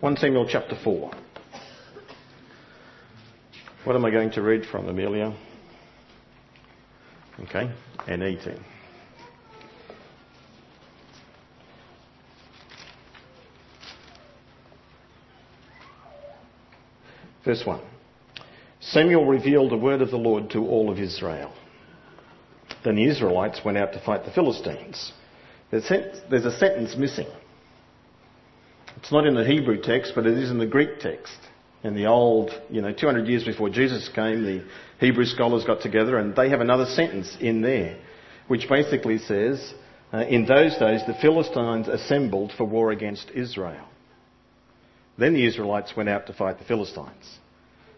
1 Samuel chapter 4. What am I going to read from, Amelia? Okay, and eating. Verse 1. Samuel revealed the word of the Lord to all of Israel. Then the Israelites went out to fight the Philistines. There's a sentence missing. It's not in the Hebrew text, but it is in the Greek text. In the old, you know, 200 years before Jesus came, the Hebrew scholars got together and they have another sentence in there, which basically says, uh, in those days the Philistines assembled for war against Israel. Then the Israelites went out to fight the Philistines.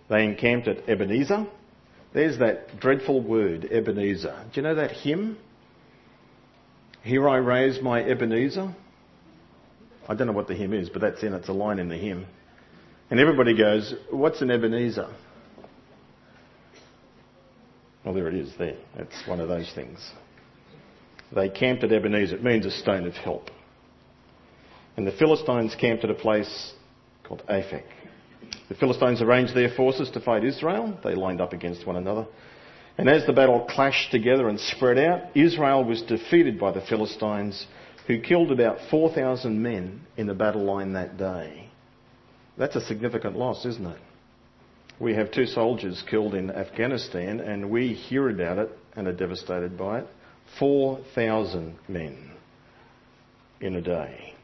They encamped at Ebenezer. There's that dreadful word, Ebenezer. Do you know that hymn? Here I raise my Ebenezer. I don't know what the hymn is, but that's in, it's a line in the hymn. And everybody goes, What's an Ebenezer? Well, there it is there. It's one of those things. They camped at Ebenezer. It means a stone of help. And the Philistines camped at a place called Aphek. The Philistines arranged their forces to fight Israel. They lined up against one another. And as the battle clashed together and spread out, Israel was defeated by the Philistines, who killed about 4,000 men in the battle line that day. That's a significant loss, isn't it? We have two soldiers killed in Afghanistan, and we hear about it and are devastated by it. 4,000 men in a day.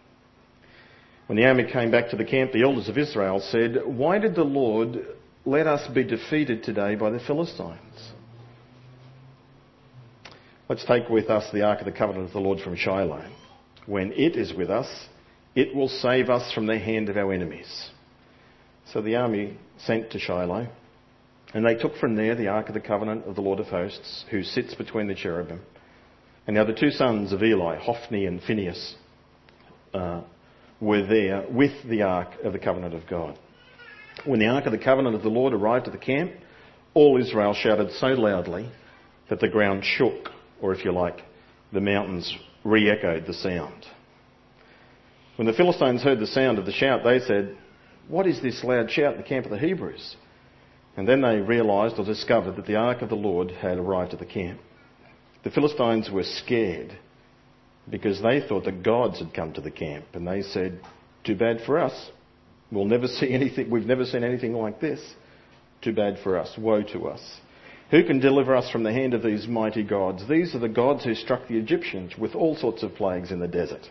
When the army came back to the camp, the elders of Israel said, Why did the Lord let us be defeated today by the Philistines? Let's take with us the Ark of the Covenant of the Lord from Shiloh. When it is with us, it will save us from the hand of our enemies. So the army sent to Shiloh, and they took from there the Ark of the Covenant of the Lord of Hosts, who sits between the cherubim. And now the two sons of Eli, Hophni and Phinehas, uh, were there with the Ark of the Covenant of God. When the Ark of the Covenant of the Lord arrived at the camp, all Israel shouted so loudly that the ground shook or if you like, the mountains re echoed the sound. When the Philistines heard the sound of the shout, they said, What is this loud shout in the camp of the Hebrews? And then they realised or discovered that the ark of the Lord had arrived at the camp. The Philistines were scared because they thought the gods had come to the camp, and they said, Too bad for us. We'll never see anything, we've never seen anything like this. Too bad for us. Woe to us. Who can deliver us from the hand of these mighty gods? These are the gods who struck the Egyptians with all sorts of plagues in the desert.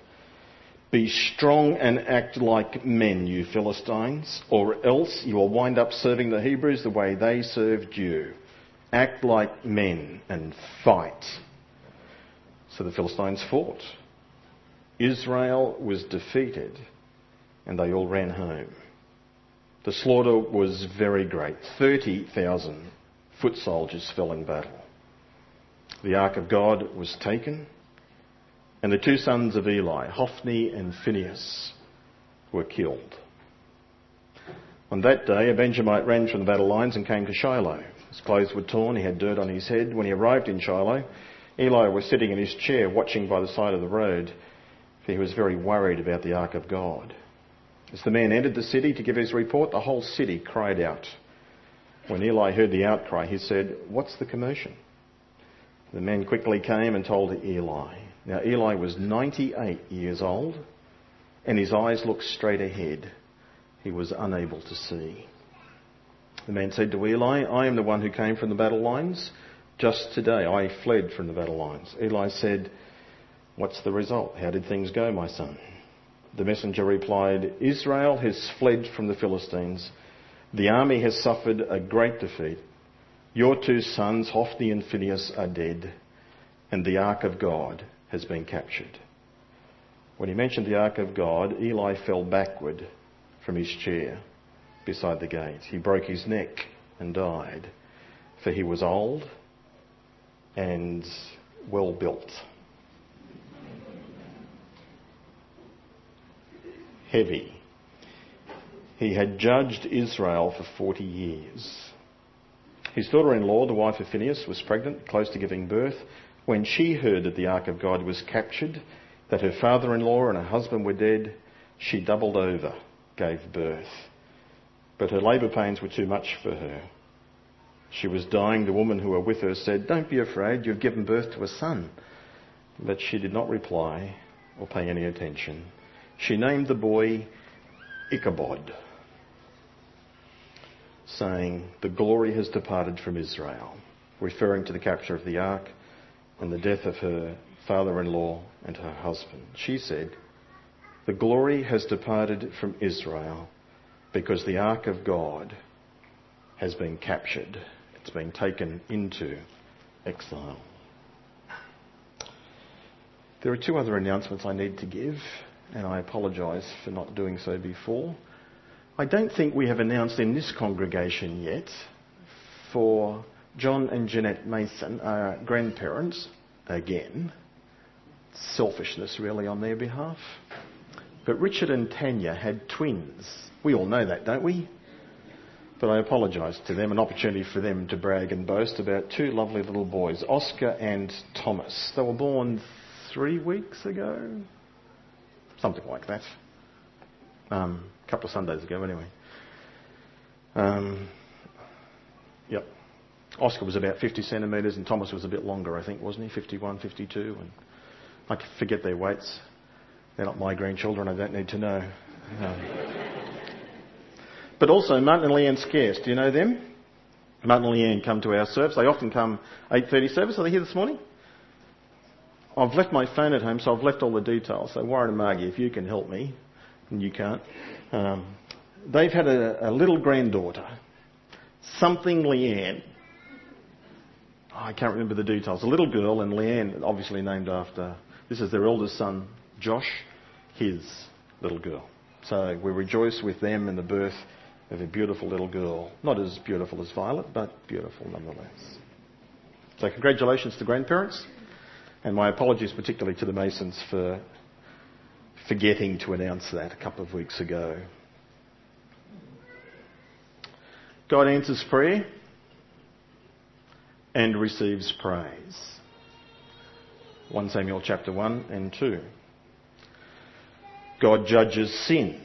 Be strong and act like men, you Philistines, or else you will wind up serving the Hebrews the way they served you. Act like men and fight. So the Philistines fought. Israel was defeated and they all ran home. The slaughter was very great 30,000 foot soldiers fell in battle. The ark of God was taken, and the two sons of Eli, Hophni and Phinehas, were killed. On that day, a Benjamite ran from the battle lines and came to Shiloh. His clothes were torn, he had dirt on his head. When he arrived in Shiloh, Eli was sitting in his chair watching by the side of the road, for he was very worried about the ark of God. As the man entered the city to give his report, the whole city cried out. When Eli heard the outcry, he said, What's the commotion? The men quickly came and told Eli. Now, Eli was 98 years old, and his eyes looked straight ahead. He was unable to see. The man said to Eli, I am the one who came from the battle lines. Just today I fled from the battle lines. Eli said, What's the result? How did things go, my son? The messenger replied, Israel has fled from the Philistines the army has suffered a great defeat. Your two sons, Hophni and Phinehas, are dead, and the ark of God has been captured. When he mentioned the ark of God, Eli fell backward from his chair beside the gate. He broke his neck and died, for he was old and well built. Heavy he had judged Israel for 40 years. His daughter in law, the wife of Phinehas, was pregnant, close to giving birth. When she heard that the ark of God was captured, that her father in law and her husband were dead, she doubled over gave birth. But her labour pains were too much for her. She was dying. The woman who were with her said, Don't be afraid, you've given birth to a son. But she did not reply or pay any attention. She named the boy Ichabod, saying, The glory has departed from Israel, referring to the capture of the ark and the death of her father in law and her husband. She said, The glory has departed from Israel because the ark of God has been captured, it's been taken into exile. There are two other announcements I need to give, and I apologise for not doing so before. I don't think we have announced in this congregation yet for John and Jeanette Mason, our grandparents, again. Selfishness, really, on their behalf. But Richard and Tanya had twins. We all know that, don't we? But I apologise to them, an opportunity for them to brag and boast about two lovely little boys, Oscar and Thomas. They were born three weeks ago, something like that. Um, a couple of Sundays ago, anyway. Um, yep. Oscar was about 50 centimetres and Thomas was a bit longer, I think, wasn't he? 51, 52. And I forget their weights. They're not my grandchildren, I don't need to know. Um, but also Martin and Leanne Scarce, do you know them? Martin and Leanne come to our service. They often come 8.30 service. Are they here this morning? I've left my phone at home, so I've left all the details. So Warren and Margie, if you can help me, and you can't, um, they've had a, a, little granddaughter, something Leanne. Oh, I can't remember the details. A little girl, and Leanne, obviously named after. This is their eldest son, Josh, his little girl. So we rejoice with them in the birth of a beautiful little girl. Not as beautiful as Violet, but beautiful nonetheless. So congratulations to grandparents. And my apologies particularly to the Masons for forgetting to announce that a couple of weeks ago. God answers prayer and receives praise. 1 Samuel chapter 1 and 2. God judges sin.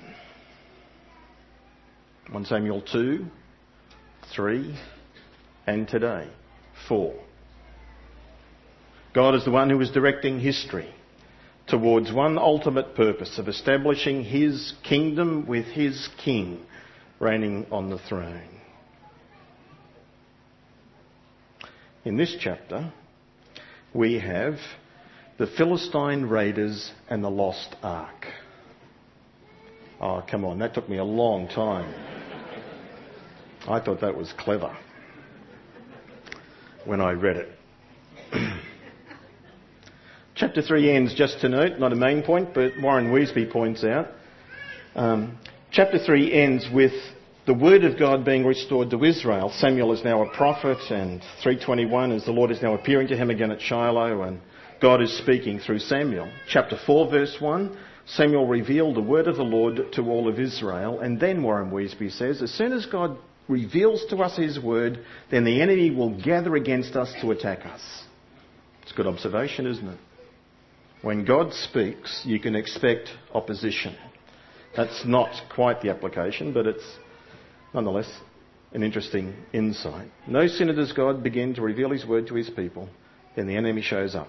1 Samuel 2, 3, and today, 4. God is the one who is directing history towards one ultimate purpose of establishing his kingdom with his king reigning on the throne. In this chapter, we have the Philistine raiders and the lost ark. Oh, come on, that took me a long time. I thought that was clever when I read it. Chapter 3 ends, just to note, not a main point, but Warren Wiersbe points out. Um, chapter 3 ends with the word of God being restored to Israel. Samuel is now a prophet, and 321 is the Lord is now appearing to him again at Shiloh, and God is speaking through Samuel. Chapter 4, verse 1, Samuel revealed the word of the Lord to all of Israel, and then Warren Wiersbe says, as soon as God reveals to us his word, then the enemy will gather against us to attack us. It's a good observation, isn't it? When God speaks, you can expect opposition. That's not quite the application, but it's nonetheless an interesting insight. No sooner does God begin to reveal His word to His people, then the enemy shows up.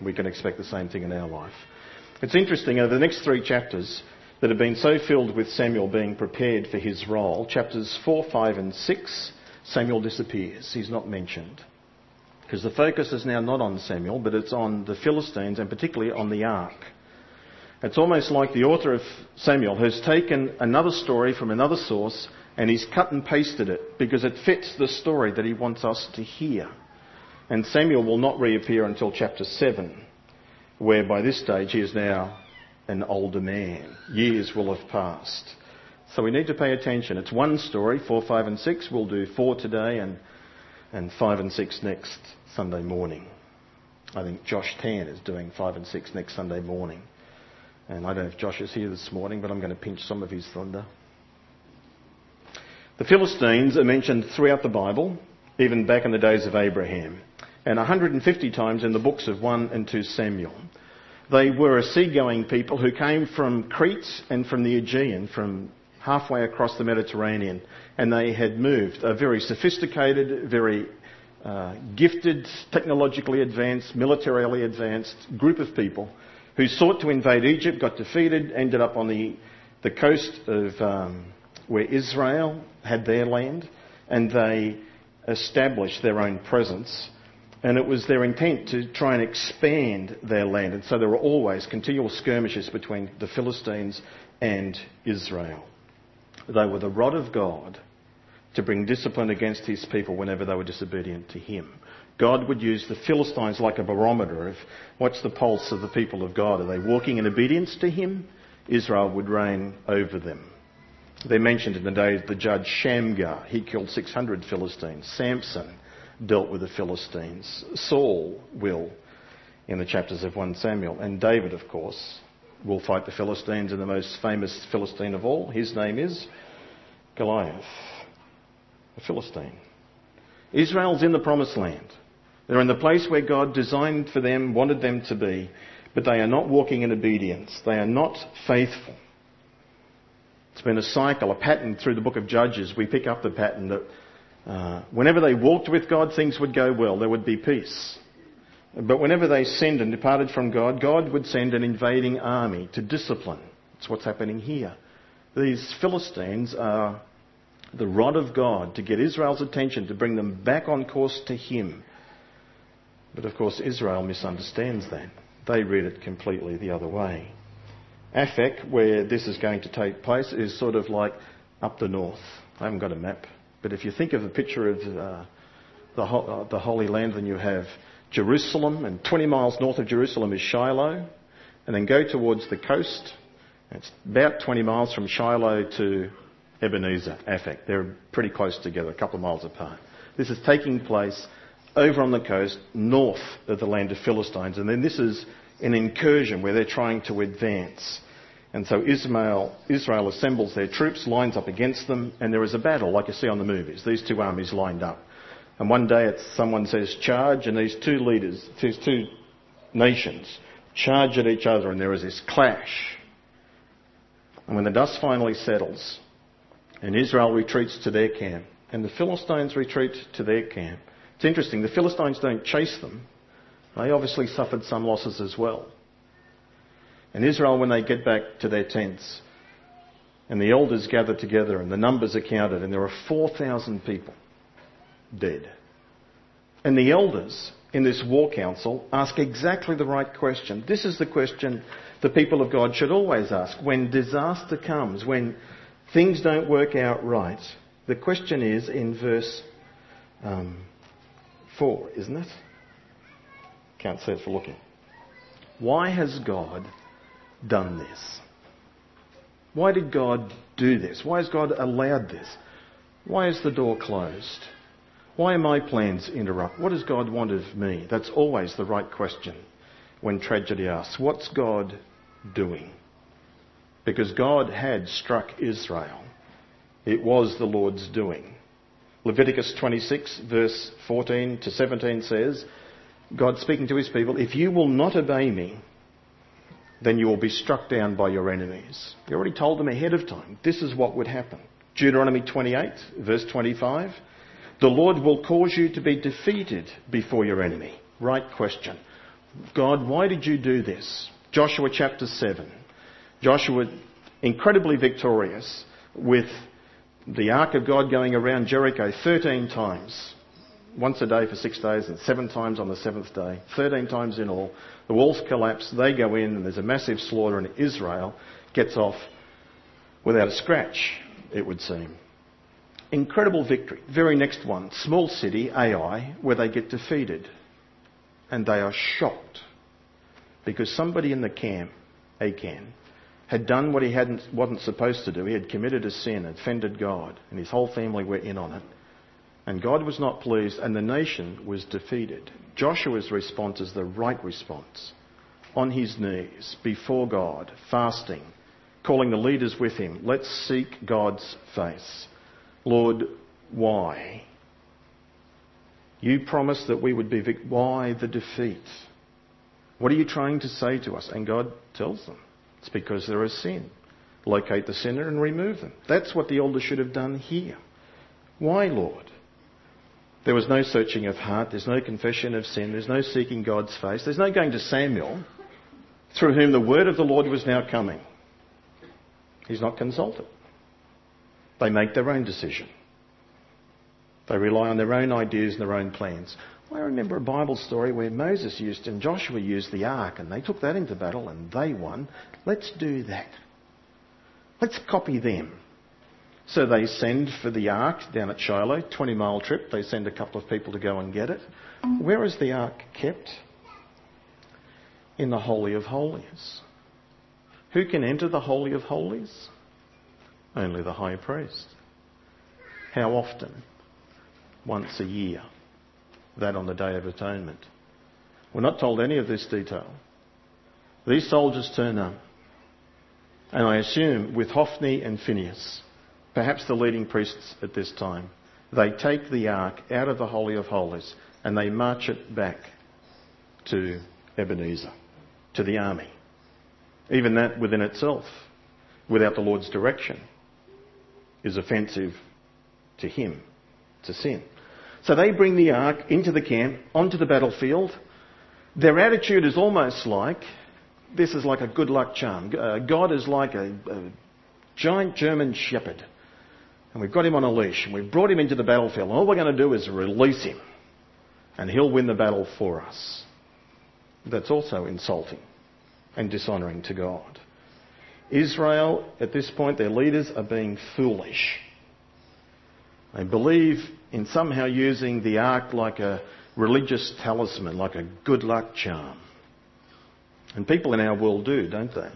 We can expect the same thing in our life. It's interesting, over the next three chapters that have been so filled with Samuel being prepared for his role, chapters 4, 5, and 6, Samuel disappears. He's not mentioned. Because the focus is now not on Samuel, but it's on the Philistines and particularly on the ark. It's almost like the author of Samuel has taken another story from another source and he's cut and pasted it because it fits the story that he wants us to hear. And Samuel will not reappear until chapter 7, where by this stage he is now an older man. Years will have passed. So we need to pay attention. It's one story, 4, 5 and 6. We'll do 4 today and and 5 and 6 next Sunday morning. I think Josh Tan is doing 5 and 6 next Sunday morning. And I don't know if Josh is here this morning, but I'm going to pinch some of his thunder. The Philistines are mentioned throughout the Bible, even back in the days of Abraham, and 150 times in the books of 1 and 2 Samuel. They were a seagoing people who came from Crete and from the Aegean, from halfway across the Mediterranean, and they had moved. A very sophisticated, very uh, gifted, technologically advanced, militarily advanced group of people who sought to invade Egypt, got defeated, ended up on the, the coast of um, where Israel had their land, and they established their own presence. And it was their intent to try and expand their land. And so there were always continual skirmishes between the Philistines and Israel. They were the rod of God to bring discipline against his people whenever they were disobedient to him. God would use the Philistines like a barometer of what's the pulse of the people of God. Are they walking in obedience to him? Israel would reign over them. They're mentioned in the days of the judge Shamgar. He killed 600 Philistines. Samson dealt with the Philistines. Saul will in the chapters of 1 Samuel. And David, of course, will fight the Philistines. And the most famous Philistine of all, his name is Goliath, a Philistine. Israel's in the promised land. They're in the place where God designed for them, wanted them to be, but they are not walking in obedience. They are not faithful. It's been a cycle, a pattern through the book of Judges. We pick up the pattern that uh, whenever they walked with God, things would go well. There would be peace. But whenever they sinned and departed from God, God would send an invading army to discipline. That's what's happening here. These Philistines are the rod of God to get Israel's attention, to bring them back on course to Him. But of course, Israel misunderstands that. They read it completely the other way. Aphek, where this is going to take place, is sort of like up the north. I haven't got a map, but if you think of a picture of uh, the, uh, the Holy Land, then you have Jerusalem, and 20 miles north of Jerusalem is Shiloh, and then go towards the coast. It's about 20 miles from Shiloh to Ebenezer, Aphek. They're pretty close together, a couple of miles apart. This is taking place over on the coast, north of the land of Philistines. And then this is an incursion where they're trying to advance. And so Israel, Israel assembles their troops, lines up against them, and there is a battle, like you see on the movies. These two armies lined up. And one day someone says charge, and these two leaders, these two nations, charge at each other, and there is this clash. And when the dust finally settles, and Israel retreats to their camp, and the Philistines retreat to their camp, it's interesting, the Philistines don't chase them. They obviously suffered some losses as well. And Israel, when they get back to their tents, and the elders gather together, and the numbers are counted, and there are 4,000 people dead. And the elders in this war council ask exactly the right question. This is the question the people of God should always ask. When disaster comes, when things don't work out right, the question is in verse um, 4, isn't it? Can't see it for looking. Why has God done this? Why did God do this? Why has God allowed this? Why is the door closed? Why are my plans interrupted? What does God want of me? That's always the right question when tragedy asks, What's God doing? Because God had struck Israel. It was the Lord's doing. Leviticus 26, verse 14 to 17 says, God speaking to his people, if you will not obey me, then you will be struck down by your enemies. He already told them ahead of time. This is what would happen. Deuteronomy 28, verse 25. The Lord will cause you to be defeated before your enemy. Right question. God, why did you do this? Joshua chapter 7. Joshua, incredibly victorious with the ark of God going around Jericho 13 times, once a day for six days and seven times on the seventh day, 13 times in all. The walls collapse, they go in, and there's a massive slaughter, and Israel gets off without a scratch, it would seem. Incredible victory. Very next one, small city, Ai, where they get defeated. And they are shocked because somebody in the camp, Achan, had done what he hadn't, wasn't supposed to do. He had committed a sin, offended God, and his whole family were in on it. And God was not pleased, and the nation was defeated. Joshua's response is the right response. On his knees, before God, fasting, calling the leaders with him. Let's seek God's face. Lord, why? You promised that we would be vic- Why the defeat? What are you trying to say to us? And God tells them. It's because there is sin. locate the sinner and remove them. That's what the elders should have done here. Why, Lord? There was no searching of heart, there's no confession of sin, there's no seeking God's face, there's no going to Samuel, through whom the word of the Lord was now coming. He's not consulted. They make their own decision. They rely on their own ideas and their own plans. I remember a Bible story where Moses used and Joshua used the ark and they took that into battle and they won. Let's do that. Let's copy them. So they send for the ark down at Shiloh, 20 mile trip. They send a couple of people to go and get it. Where is the ark kept? In the Holy of Holies. Who can enter the Holy of Holies? Only the high priest. How often? Once a year. That on the Day of Atonement. We're not told any of this detail. These soldiers turn up. And I assume with Hophni and Phinehas, perhaps the leading priests at this time, they take the ark out of the Holy of Holies and they march it back to Ebenezer, to the army. Even that within itself, without the Lord's direction, is offensive to him, to sin. So they bring the ark into the camp, onto the battlefield. Their attitude is almost like this is like a good luck charm. Uh, God is like a, a giant German shepherd and we've got him on a leash, and we've brought him into the battlefield, and all we're going to do is release him, and he'll win the battle for us. That's also insulting and dishonouring to God. Israel, at this point, their leaders are being foolish. They believe in somehow using the ark like a religious talisman, like a good luck charm. And people in our world do, don't they?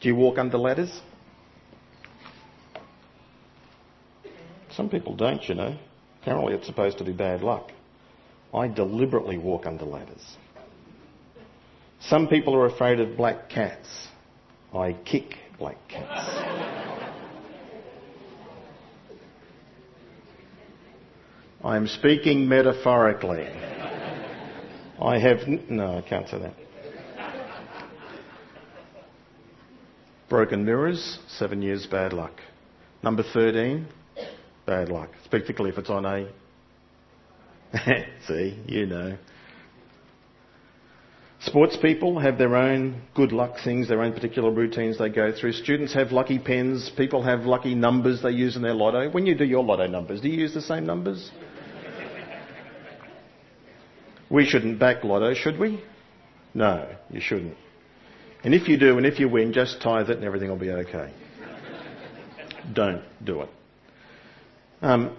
Do you walk under ladders? Some people don't, you know. Apparently it's supposed to be bad luck. I deliberately walk under ladders. Some people are afraid of black cats. I kick black cats. I am speaking metaphorically. I have. No, I can't say that. Broken mirrors, seven years bad luck. Number 13, bad luck, particularly if it's on a. See, you know. Sports people have their own good luck things, their own particular routines they go through. Students have lucky pens. People have lucky numbers they use in their lotto. When you do your lotto numbers, do you use the same numbers? we shouldn't back lotto, should we? No, you shouldn't. And if you do and if you win, just tithe it and everything will be okay. Don't do it. Um,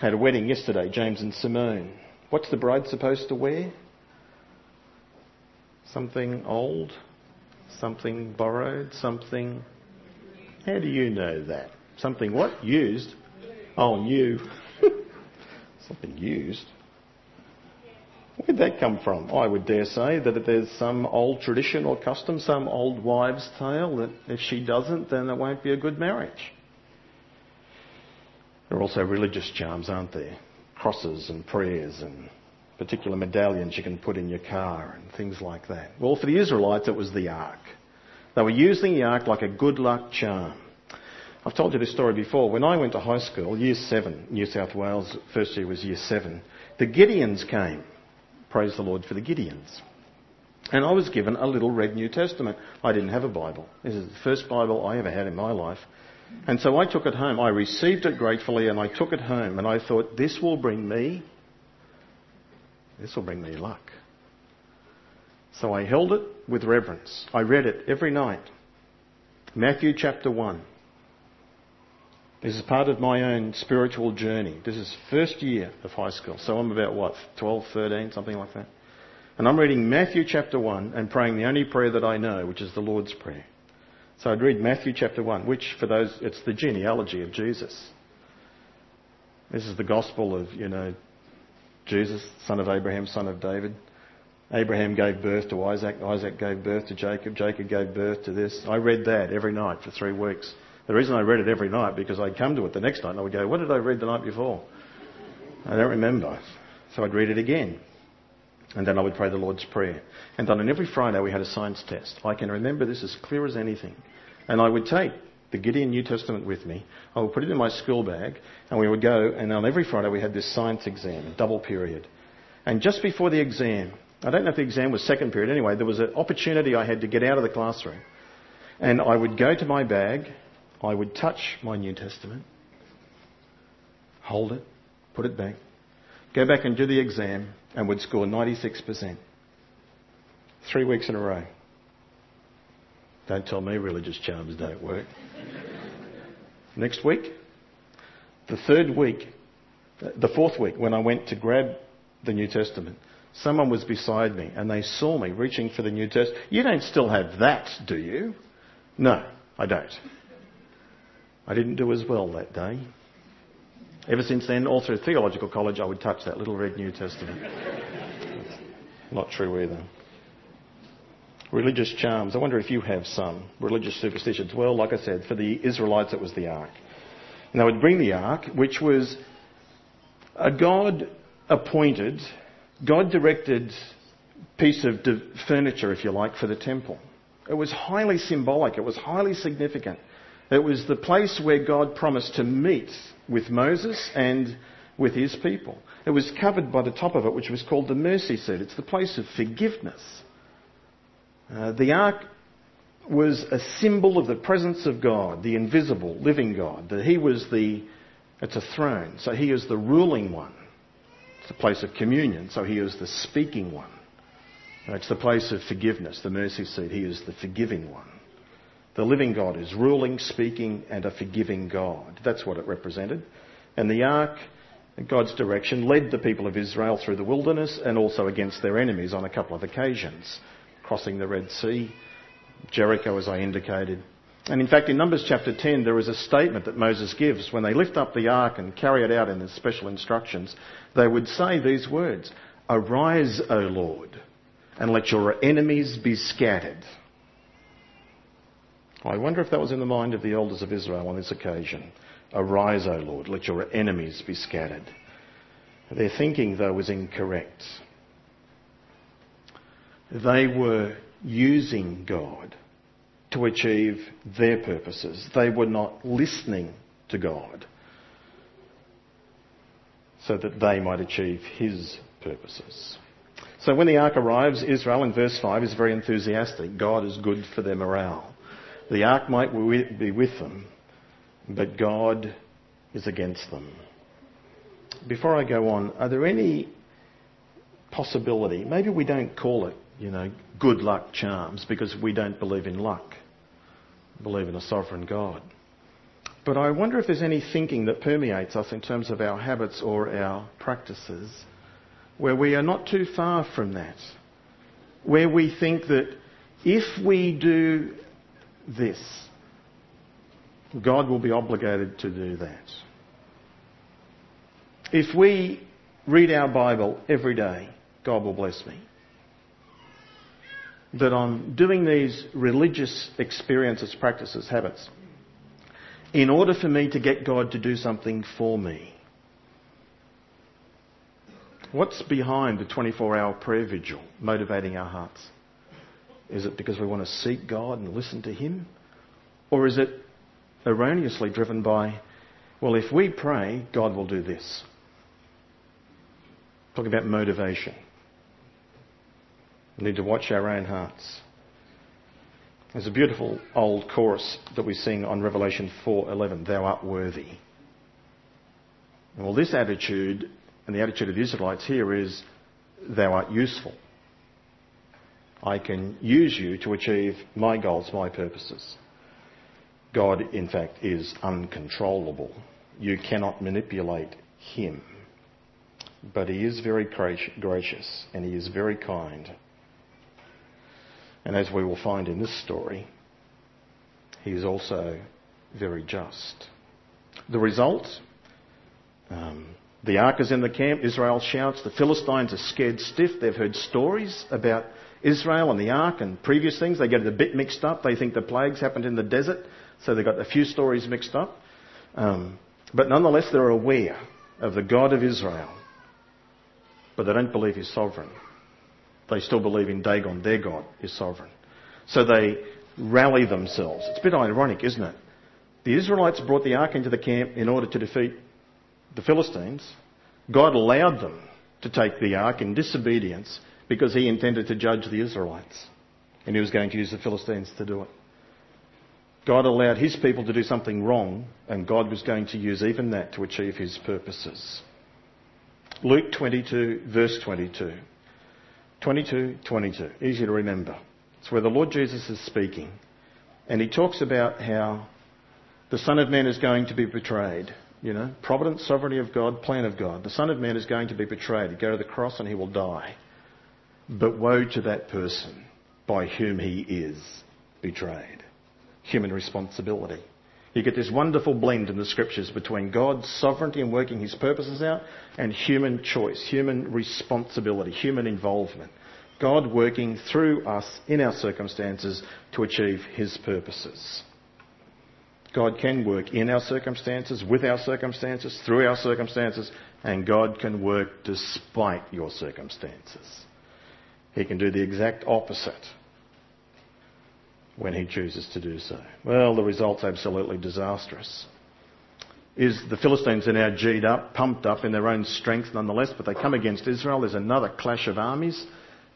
had a wedding yesterday, James and Simone. What's the bride supposed to wear? Something old? Something borrowed? Something. How do you know that? Something what? Used? Oh, new. Something used. Where'd that come from? I would dare say that there's some old tradition or custom, some old wives' tale that if she doesn't, then it won't be a good marriage. There are also religious charms, aren't there? Crosses and prayers and particular medallions you can put in your car and things like that. Well, for the Israelites, it was the ark. They were using the ark like a good luck charm. I've told you this story before. When I went to high school, year seven, New South Wales, first year was year seven, the Gideons came. Praise the Lord for the Gideons. And I was given a little red New Testament. I didn't have a Bible. This is the first Bible I ever had in my life. And so I took it home. I received it gratefully and I took it home and I thought, this will bring me, this will bring me luck. So I held it with reverence. I read it every night. Matthew chapter 1. This is part of my own spiritual journey. This is first year of high school. So I'm about what, 12, 13, something like that. And I'm reading Matthew chapter 1 and praying the only prayer that I know, which is the Lord's Prayer. So I'd read Matthew chapter 1, which for those, it's the genealogy of Jesus. This is the gospel of, you know, Jesus, son of Abraham, son of David. Abraham gave birth to Isaac. Isaac gave birth to Jacob. Jacob gave birth to this. I read that every night for three weeks. The reason I read it every night because I'd come to it the next night and I would go, what did I read the night before? I don't remember. So I'd read it again. And then I would pray the Lord's Prayer. And then on every Friday we had a science test. I can remember this as clear as anything. And I would take the Gideon New Testament with me. I would put it in my school bag, and we would go, and on every Friday we had this science exam, double period. And just before the exam, I don't know if the exam was second period, anyway, there was an opportunity I had to get out of the classroom. And I would go to my bag, I would touch my New Testament, hold it, put it back, go back and do the exam, and would score 96%. Three weeks in a row. Don't tell me religious charms don't work. Next week, the third week, the fourth week, when I went to grab the New Testament, someone was beside me and they saw me reaching for the New Testament. You don't still have that, do you? No, I don't. I didn't do as well that day. Ever since then, all through theological college, I would touch that little red New Testament. Not true either. Religious charms. I wonder if you have some religious superstitions. Well, like I said, for the Israelites it was the ark. And they would bring the ark, which was a God appointed, God directed piece of furniture, if you like, for the temple. It was highly symbolic, it was highly significant. It was the place where God promised to meet with Moses and with his people. It was covered by the top of it, which was called the mercy seat. It's the place of forgiveness. Uh, the ark was a symbol of the presence of God, the invisible, living God. That he was the, it's a throne, so he is the ruling one. It's a place of communion, so he is the speaking one. It's the place of forgiveness, the mercy seat. He is the forgiving one. The living God is ruling, speaking, and a forgiving God. That's what it represented. And the ark, God's direction, led the people of Israel through the wilderness and also against their enemies on a couple of occasions crossing the Red Sea, Jericho, as I indicated. And in fact, in Numbers chapter 10, there is a statement that Moses gives. When they lift up the ark and carry it out in the special instructions, they would say these words Arise, O Lord, and let your enemies be scattered. I wonder if that was in the mind of the elders of Israel on this occasion. Arise, O Lord, let your enemies be scattered. Their thinking, though, was incorrect. They were using God to achieve their purposes. They were not listening to God so that they might achieve His purposes. So when the ark arrives, Israel in verse 5 is very enthusiastic. God is good for their morale. The ark might be with them, but God is against them. Before I go on, are there any possibility, maybe we don't call it you know, good luck charms because we don't believe in luck. We believe in a sovereign God. But I wonder if there's any thinking that permeates us in terms of our habits or our practices where we are not too far from that. Where we think that if we do this, God will be obligated to do that. If we read our Bible every day, God will bless me that I'm doing these religious experiences, practices, habits, in order for me to get God to do something for me. What's behind the 24 hour prayer vigil motivating our hearts? Is it because we want to seek God and listen to Him? Or is it erroneously driven by, well, if we pray, God will do this? Talking about motivation. We need to watch our own hearts. There's a beautiful old chorus that we sing on Revelation 4:11, "Thou art worthy." Well, this attitude and the attitude of the Israelites here is, "Thou art useful." I can use you to achieve my goals, my purposes. God, in fact, is uncontrollable. You cannot manipulate him. But he is very gracious and he is very kind. And as we will find in this story, he is also very just. The result um, the ark is in the camp, Israel shouts, the Philistines are scared stiff. They've heard stories about Israel and the ark and previous things. They get it a bit mixed up. They think the plagues happened in the desert, so they've got a few stories mixed up. Um, but nonetheless, they're aware of the God of Israel, but they don't believe he's sovereign. They still believe in Dagon, their God is sovereign. So they rally themselves. It's a bit ironic, isn't it? The Israelites brought the ark into the camp in order to defeat the Philistines. God allowed them to take the ark in disobedience because he intended to judge the Israelites. And he was going to use the Philistines to do it. God allowed his people to do something wrong, and God was going to use even that to achieve his purposes. Luke 22, verse 22. 22, 22. Easy to remember. It's where the Lord Jesus is speaking. And he talks about how the Son of Man is going to be betrayed. You know, providence, sovereignty of God, plan of God. The Son of Man is going to be betrayed. He'll go to the cross and he will die. But woe to that person by whom he is betrayed. Human responsibility. You get this wonderful blend in the scriptures between God's sovereignty and working his purposes out and human choice, human responsibility, human involvement. God working through us in our circumstances to achieve his purposes. God can work in our circumstances, with our circumstances, through our circumstances, and God can work despite your circumstances. He can do the exact opposite when he chooses to do so. Well, the result's absolutely disastrous. Is the Philistines are now G'd up, pumped up in their own strength nonetheless, but they come against Israel. There's another clash of armies,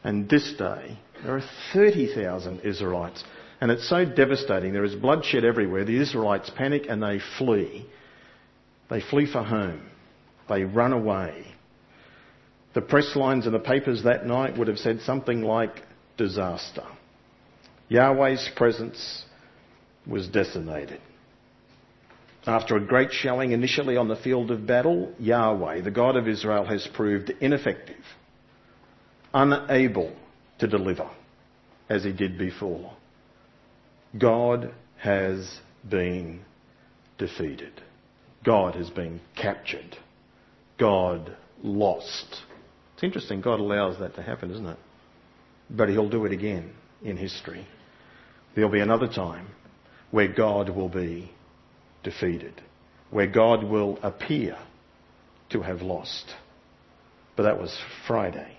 and this day there are 30,000 Israelites and it's so devastating. There is bloodshed everywhere. The Israelites panic and they flee. They flee for home. They run away. The press lines and the papers that night would have said something like disaster. Yahweh's presence was decimated. After a great shelling initially on the field of battle, Yahweh, the God of Israel, has proved ineffective, unable to deliver as he did before. God has been defeated. God has been captured. God lost. It's interesting, God allows that to happen, isn't it? But He'll do it again in history. There'll be another time where God will be defeated, where God will appear to have lost. But that was Friday.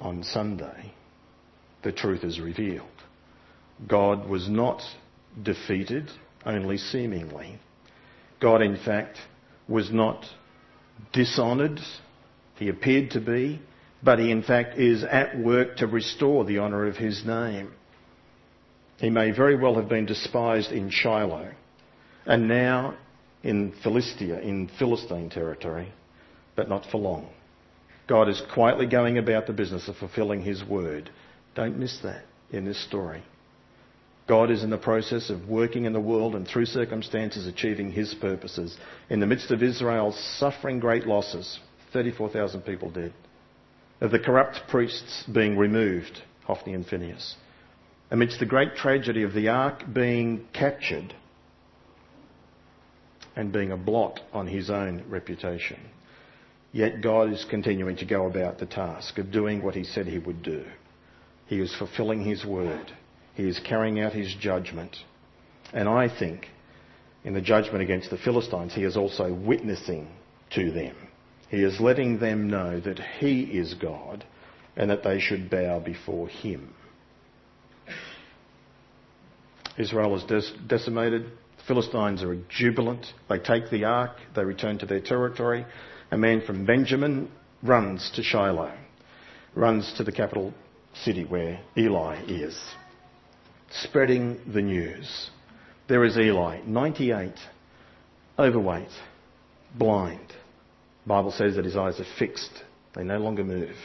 On Sunday, the truth is revealed. God was not defeated, only seemingly. God, in fact, was not dishonoured. He appeared to be, but he, in fact, is at work to restore the honour of his name. He may very well have been despised in Shiloh, and now in Philistia, in Philistine territory, but not for long. God is quietly going about the business of fulfilling his word. Don't miss that in this story. God is in the process of working in the world and through circumstances achieving his purposes. In the midst of Israel suffering great losses, 34,000 people dead, of the corrupt priests being removed, Hophni and Phinehas, amidst the great tragedy of the ark being captured and being a blot on his own reputation. Yet God is continuing to go about the task of doing what he said he would do. He is fulfilling his word. He is carrying out his judgment. And I think in the judgment against the Philistines, he is also witnessing to them. He is letting them know that he is God and that they should bow before him. Israel is decimated. The Philistines are jubilant. They take the ark. They return to their territory. A man from Benjamin runs to Shiloh, runs to the capital city where Eli is spreading the news. There is Eli, 98, overweight, blind. The Bible says that his eyes are fixed. They no longer move,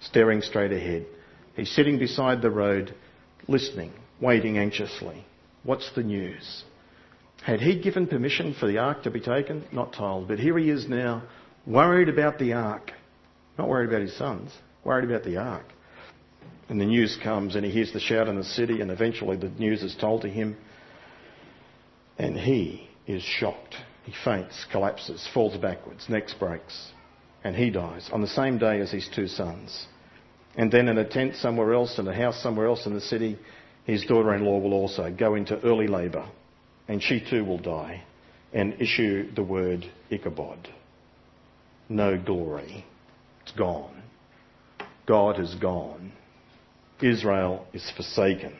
staring straight ahead. He's sitting beside the road, listening, waiting anxiously. What's the news? Had he given permission for the ark to be taken? Not told. But here he is now, worried about the ark. Not worried about his sons, worried about the ark. And the news comes and he hears the shout in the city and eventually the news is told to him. And he is shocked. He faints, collapses, falls backwards, neck breaks, and he dies on the same day as his two sons. And then in a tent somewhere else, in a house somewhere else in the city, his daughter-in-law will also go into early labour, and she too will die, and issue the word Ichabod. No glory. It's gone. God is gone Israel is forsaken.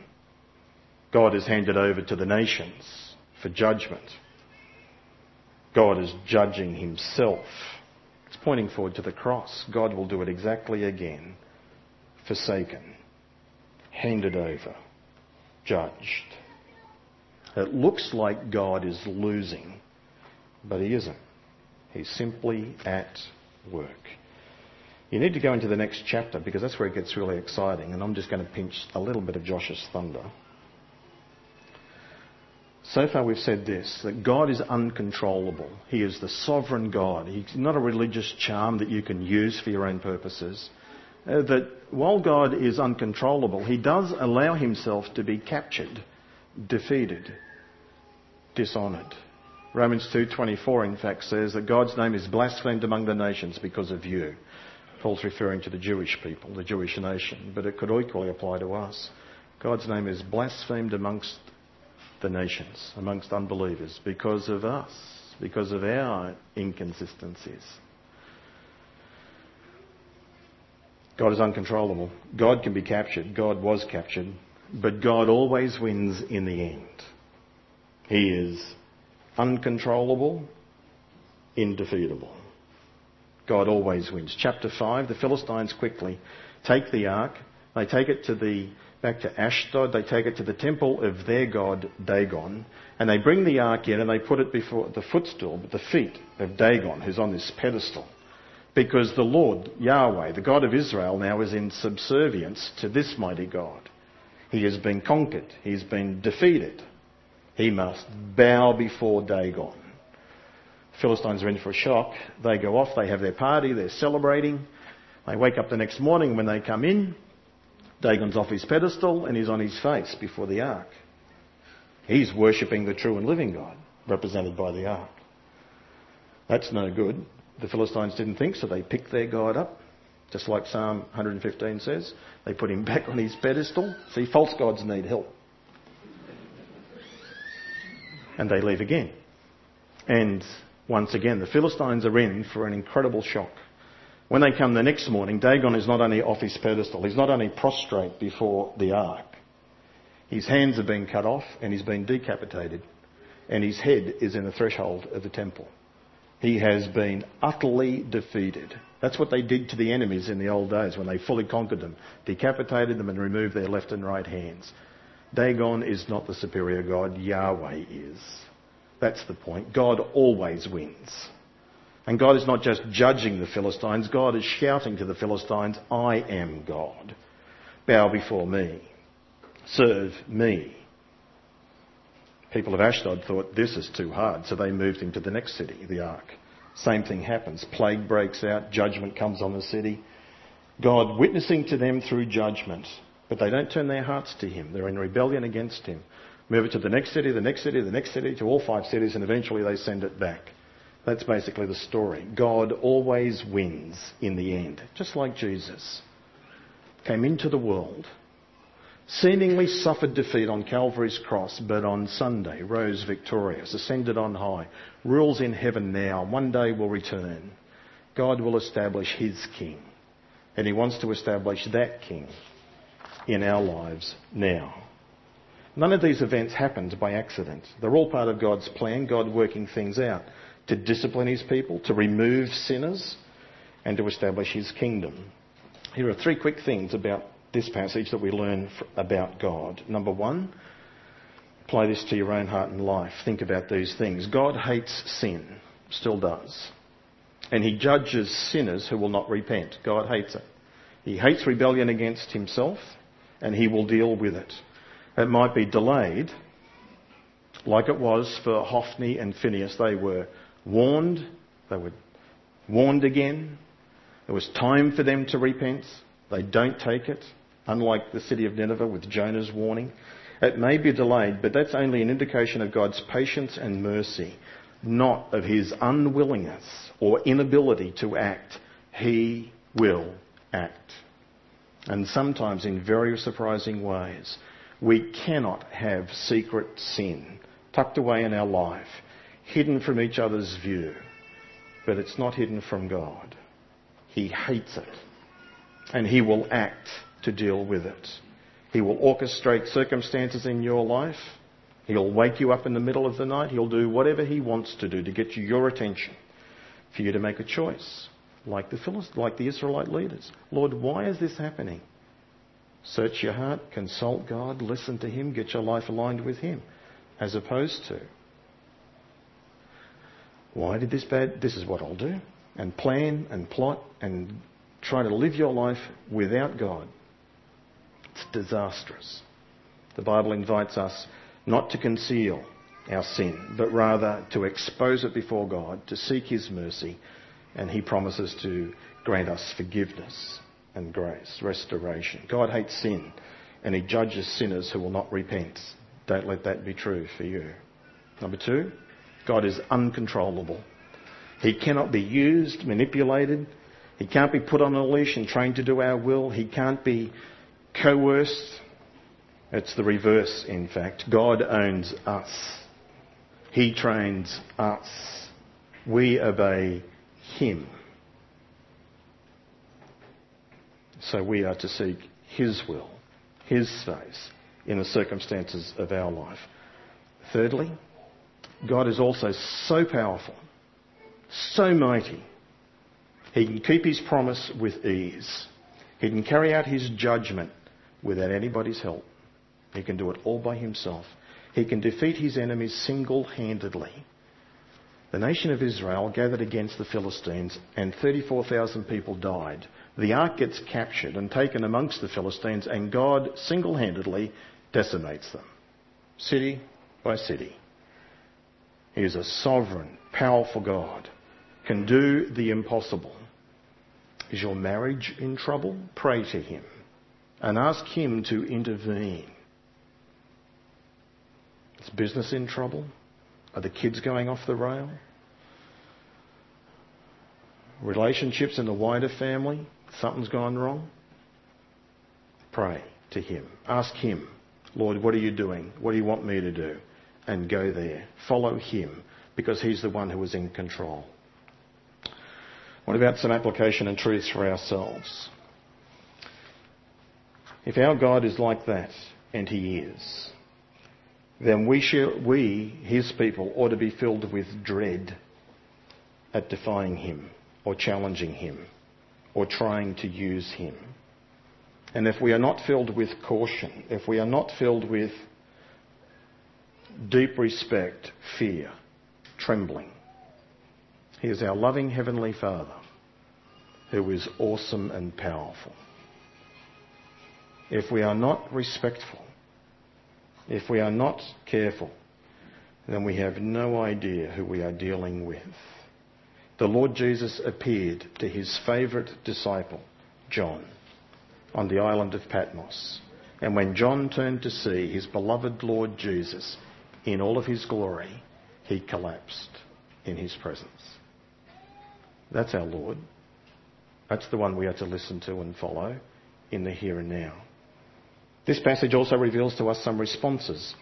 God is handed over to the nations for judgment. God is judging himself. It's pointing forward to the cross. God will do it exactly again. Forsaken, handed over, judged. It looks like God is losing, but he isn't. He's simply at work. You need to go into the next chapter because that's where it gets really exciting, and I'm just going to pinch a little bit of Josh's thunder. So far, we've said this that God is uncontrollable. He is the sovereign God. He's not a religious charm that you can use for your own purposes. Uh, that while God is uncontrollable, He does allow Himself to be captured, defeated, dishonoured. Romans 2:24 in fact says that God's name is blasphemed among the nations because of you. Paul's referring to the Jewish people, the Jewish nation, but it could equally apply to us. God's name is blasphemed amongst the nations, amongst unbelievers, because of us, because of our inconsistencies. God is uncontrollable. God can be captured. God was captured. But God always wins in the end. He is uncontrollable, indefeatable. God always wins. Chapter 5, the Philistines quickly take the ark, they take it to the back to Ashdod, they take it to the temple of their god Dagon, and they bring the ark in and they put it before the footstool, the feet of Dagon, who's on this pedestal. Because the Lord, Yahweh, the God of Israel, now is in subservience to this mighty God. He has been conquered. He's been defeated. He must bow before Dagon. Philistines are in for a shock. They go off, they have their party, they're celebrating. They wake up the next morning when they come in. Dagon's off his pedestal and he's on his face before the ark. He's worshipping the true and living God, represented by the ark. That's no good. The Philistines didn't think so. They picked their God up, just like Psalm 115 says. They put him back on his pedestal. See, false gods need help. And they leave again. And once again, the Philistines are in for an incredible shock. When they come the next morning, Dagon is not only off his pedestal, he's not only prostrate before the ark, his hands have been cut off and he's been decapitated, and his head is in the threshold of the temple. He has been utterly defeated. That's what they did to the enemies in the old days when they fully conquered them, decapitated them and removed their left and right hands. Dagon is not the superior God, Yahweh is. That's the point. God always wins. And God is not just judging the Philistines, God is shouting to the Philistines, I am God. Bow before me. Serve me. People of Ashdod thought this is too hard, so they moved him to the next city, the ark. Same thing happens. Plague breaks out, judgment comes on the city. God witnessing to them through judgment, but they don't turn their hearts to him. They're in rebellion against him. Move it to the next city, the next city, the next city, to all five cities, and eventually they send it back. That's basically the story. God always wins in the end, just like Jesus came into the world, seemingly suffered defeat on Calvary's cross, but on Sunday rose victorious, ascended on high, rules in heaven now, one day will return. God will establish his king, and he wants to establish that king in our lives now. None of these events happened by accident. They're all part of God's plan, God working things out to discipline his people, to remove sinners, and to establish his kingdom. Here are three quick things about this passage that we learn about God. Number one, apply this to your own heart and life. Think about these things. God hates sin, still does. And he judges sinners who will not repent. God hates it. He hates rebellion against himself, and he will deal with it. It might be delayed, like it was for Hophni and Phinehas. They were warned, they were warned again. There was time for them to repent. They don't take it, unlike the city of Nineveh with Jonah's warning. It may be delayed, but that's only an indication of God's patience and mercy, not of his unwillingness or inability to act. He will act. And sometimes in very surprising ways. We cannot have secret sin tucked away in our life, hidden from each other's view, but it's not hidden from God. He hates it, and He will act to deal with it. He will orchestrate circumstances in your life. He'll wake you up in the middle of the night. He'll do whatever he wants to do to get you your attention for you to make a choice, like the, Philist- like the Israelite leaders. Lord, why is this happening? Search your heart, consult God, listen to Him, get your life aligned with Him, as opposed to, why did this bad? This is what I'll do. And plan and plot and try to live your life without God. It's disastrous. The Bible invites us not to conceal our sin, but rather to expose it before God, to seek His mercy, and He promises to grant us forgiveness and grace, restoration. God hates sin, and He judges sinners who will not repent. Don't let that be true for you. Number two, God is uncontrollable. He cannot be used, manipulated. He can't be put on a leash and trained to do our will. He can't be coerced. It's the reverse, in fact. God owns us. He trains us. We obey Him. So we are to seek His will, His face in the circumstances of our life. Thirdly, God is also so powerful, so mighty, He can keep His promise with ease. He can carry out His judgment without anybody's help. He can do it all by Himself. He can defeat His enemies single handedly. The nation of Israel gathered against the Philistines and 34,000 people died. The ark gets captured and taken amongst the Philistines and God single handedly decimates them. City by city. He is a sovereign, powerful God, can do the impossible. Is your marriage in trouble? Pray to Him and ask Him to intervene. Is business in trouble? Are the kids going off the rail? Relationships in the wider family? Something's gone wrong? Pray to Him. Ask Him, Lord, what are you doing? What do you want me to do? And go there. Follow him because he's the one who is in control. What about some application and truths for ourselves? If our God is like that, and he is, then we, shall, we, his people, ought to be filled with dread at defying him or challenging him or trying to use him. And if we are not filled with caution, if we are not filled with deep respect, fear, trembling. He is our loving Heavenly Father who is awesome and powerful. If we are not respectful, if we are not careful, then we have no idea who we are dealing with. The Lord Jesus appeared to his favourite disciple, John, on the island of Patmos. And when John turned to see his beloved Lord Jesus, in all of his glory, he collapsed in his presence. That's our Lord. That's the one we are to listen to and follow in the here and now. This passage also reveals to us some responses.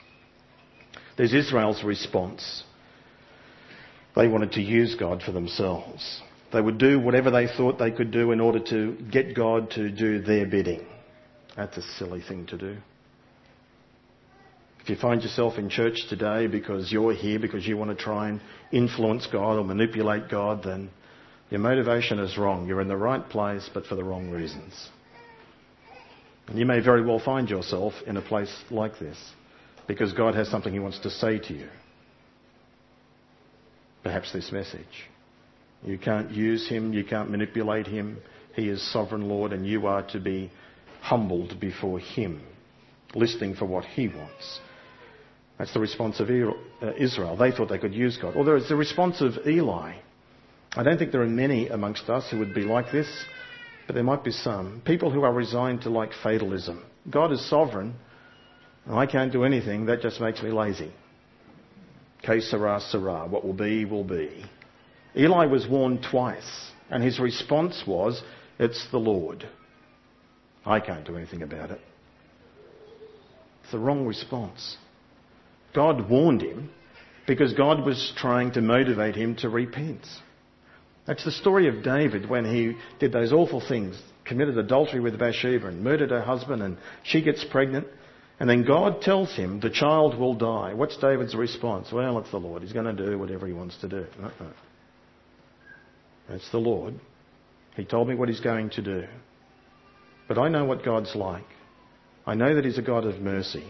There's Israel's response. They wanted to use God for themselves. They would do whatever they thought they could do in order to get God to do their bidding. That's a silly thing to do. If you find yourself in church today because you're here because you want to try and influence God or manipulate God, then your motivation is wrong. You're in the right place, but for the wrong reasons. And you may very well find yourself in a place like this because God has something He wants to say to you. Perhaps this message. You can't use Him, you can't manipulate Him. He is sovereign Lord, and you are to be humbled before Him, listening for what He wants. That's the response of uh, Israel. They thought they could use God. Or there is the response of Eli. I don't think there are many amongst us who would be like this, but there might be some. People who are resigned to like fatalism. God is sovereign, and I can't do anything. That just makes me lazy. Que sera. What will be, will be. Eli was warned twice, and his response was, It's the Lord. I can't do anything about it. It's the wrong response. God warned him because God was trying to motivate him to repent. That's the story of David when he did those awful things, committed adultery with Bathsheba and murdered her husband and she gets pregnant. And then God tells him the child will die. What's David's response? Well, it's the Lord. He's going to do whatever he wants to do. Uh-uh. It's the Lord. He told me what he's going to do. But I know what God's like. I know that he's a God of mercy.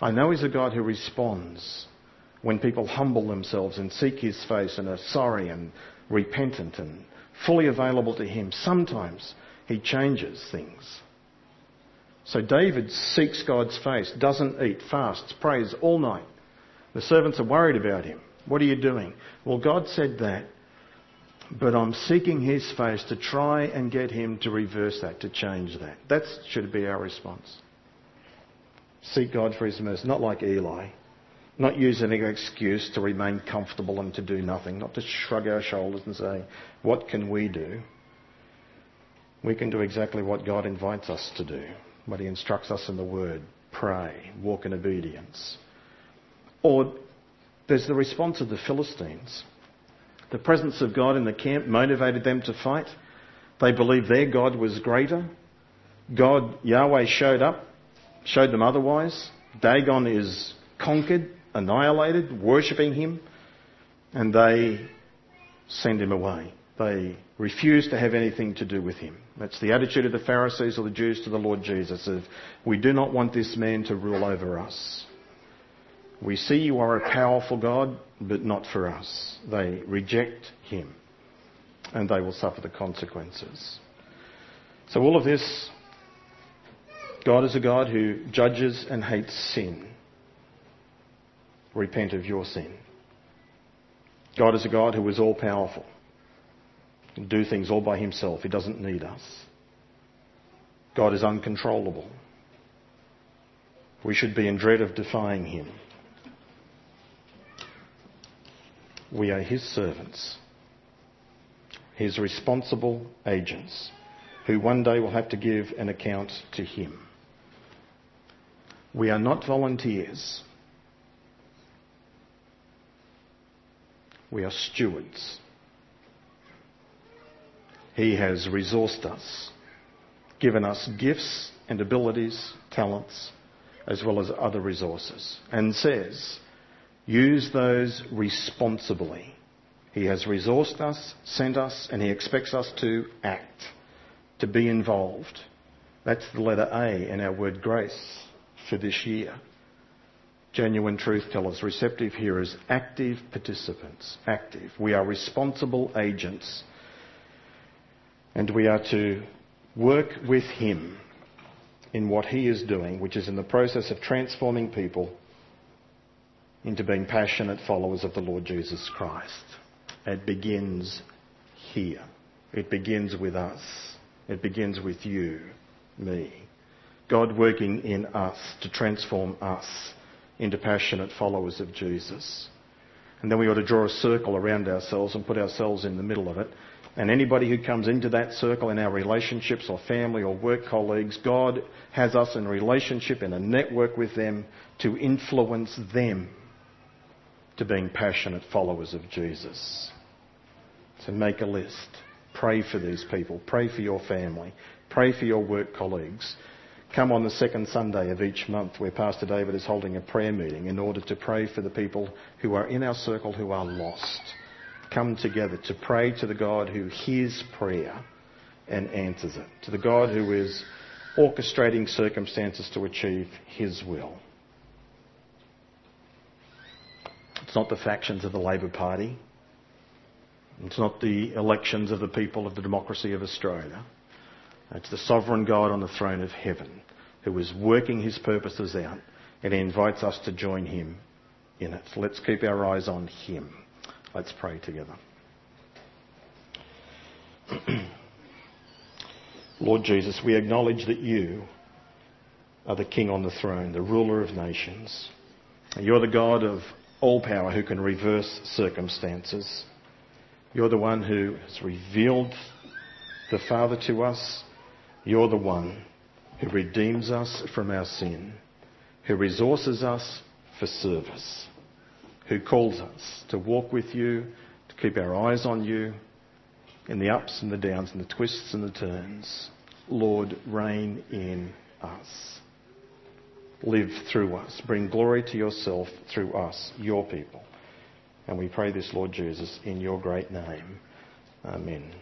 I know he's a God who responds when people humble themselves and seek his face and are sorry and repentant and fully available to him. Sometimes he changes things. So David seeks God's face, doesn't eat, fasts, prays all night. The servants are worried about him. What are you doing? Well, God said that, but I'm seeking his face to try and get him to reverse that, to change that. That should be our response. Seek God for his mercy, not like Eli. Not use any excuse to remain comfortable and to do nothing, not to shrug our shoulders and say, What can we do? We can do exactly what God invites us to do, what He instructs us in the Word pray, walk in obedience. Or there's the response of the Philistines. The presence of God in the camp motivated them to fight. They believed their God was greater. God, Yahweh, showed up, showed them otherwise. Dagon is conquered annihilated, worshipping him, and they send him away. They refuse to have anything to do with him. That's the attitude of the Pharisees or the Jews to the Lord Jesus of, we do not want this man to rule over us. We see you are a powerful God, but not for us. They reject him, and they will suffer the consequences. So all of this, God is a God who judges and hates sin repent of your sin. God is a God who is all powerful, can do things all by himself. He doesn't need us. God is uncontrollable. We should be in dread of defying him. We are his servants, his responsible agents, who one day will have to give an account to him. We are not volunteers. We are stewards. He has resourced us, given us gifts and abilities, talents, as well as other resources, and says, use those responsibly. He has resourced us, sent us, and He expects us to act, to be involved. That's the letter A in our word grace for this year genuine truth tellers, receptive hearers, active participants. Active. We are responsible agents. And we are to work with Him in what He is doing, which is in the process of transforming people into being passionate followers of the Lord Jesus Christ. It begins here. It begins with us. It begins with you, me. God working in us to transform us into passionate followers of Jesus. And then we ought to draw a circle around ourselves and put ourselves in the middle of it. And anybody who comes into that circle in our relationships or family or work colleagues, God has us in relationship, in a network with them to influence them to being passionate followers of Jesus. So make a list. Pray for these people. Pray for your family. Pray for your work colleagues come on the second Sunday of each month where Pastor David is holding a prayer meeting in order to pray for the people who are in our circle who are lost. Come together to pray to the God who hears prayer and answers it, to the God who is orchestrating circumstances to achieve his will. It's not the factions of the Labor Party. It's not the elections of the people of the democracy of Australia. It's the sovereign God on the throne of heaven who is working his purposes out and he invites us to join him in it. So let's keep our eyes on him. Let's pray together. Lord Jesus, we acknowledge that you are the King on the throne, the ruler of nations. You're the God of all power who can reverse circumstances. You're the one who has revealed the Father to us you're the one who redeems us from our sin, who resources us for service, who calls us to walk with you, to keep our eyes on you in the ups and the downs and the twists and the turns. Lord, reign in us. Live through us. Bring glory to yourself through us, your people. And we pray this, Lord Jesus, in your great name. Amen.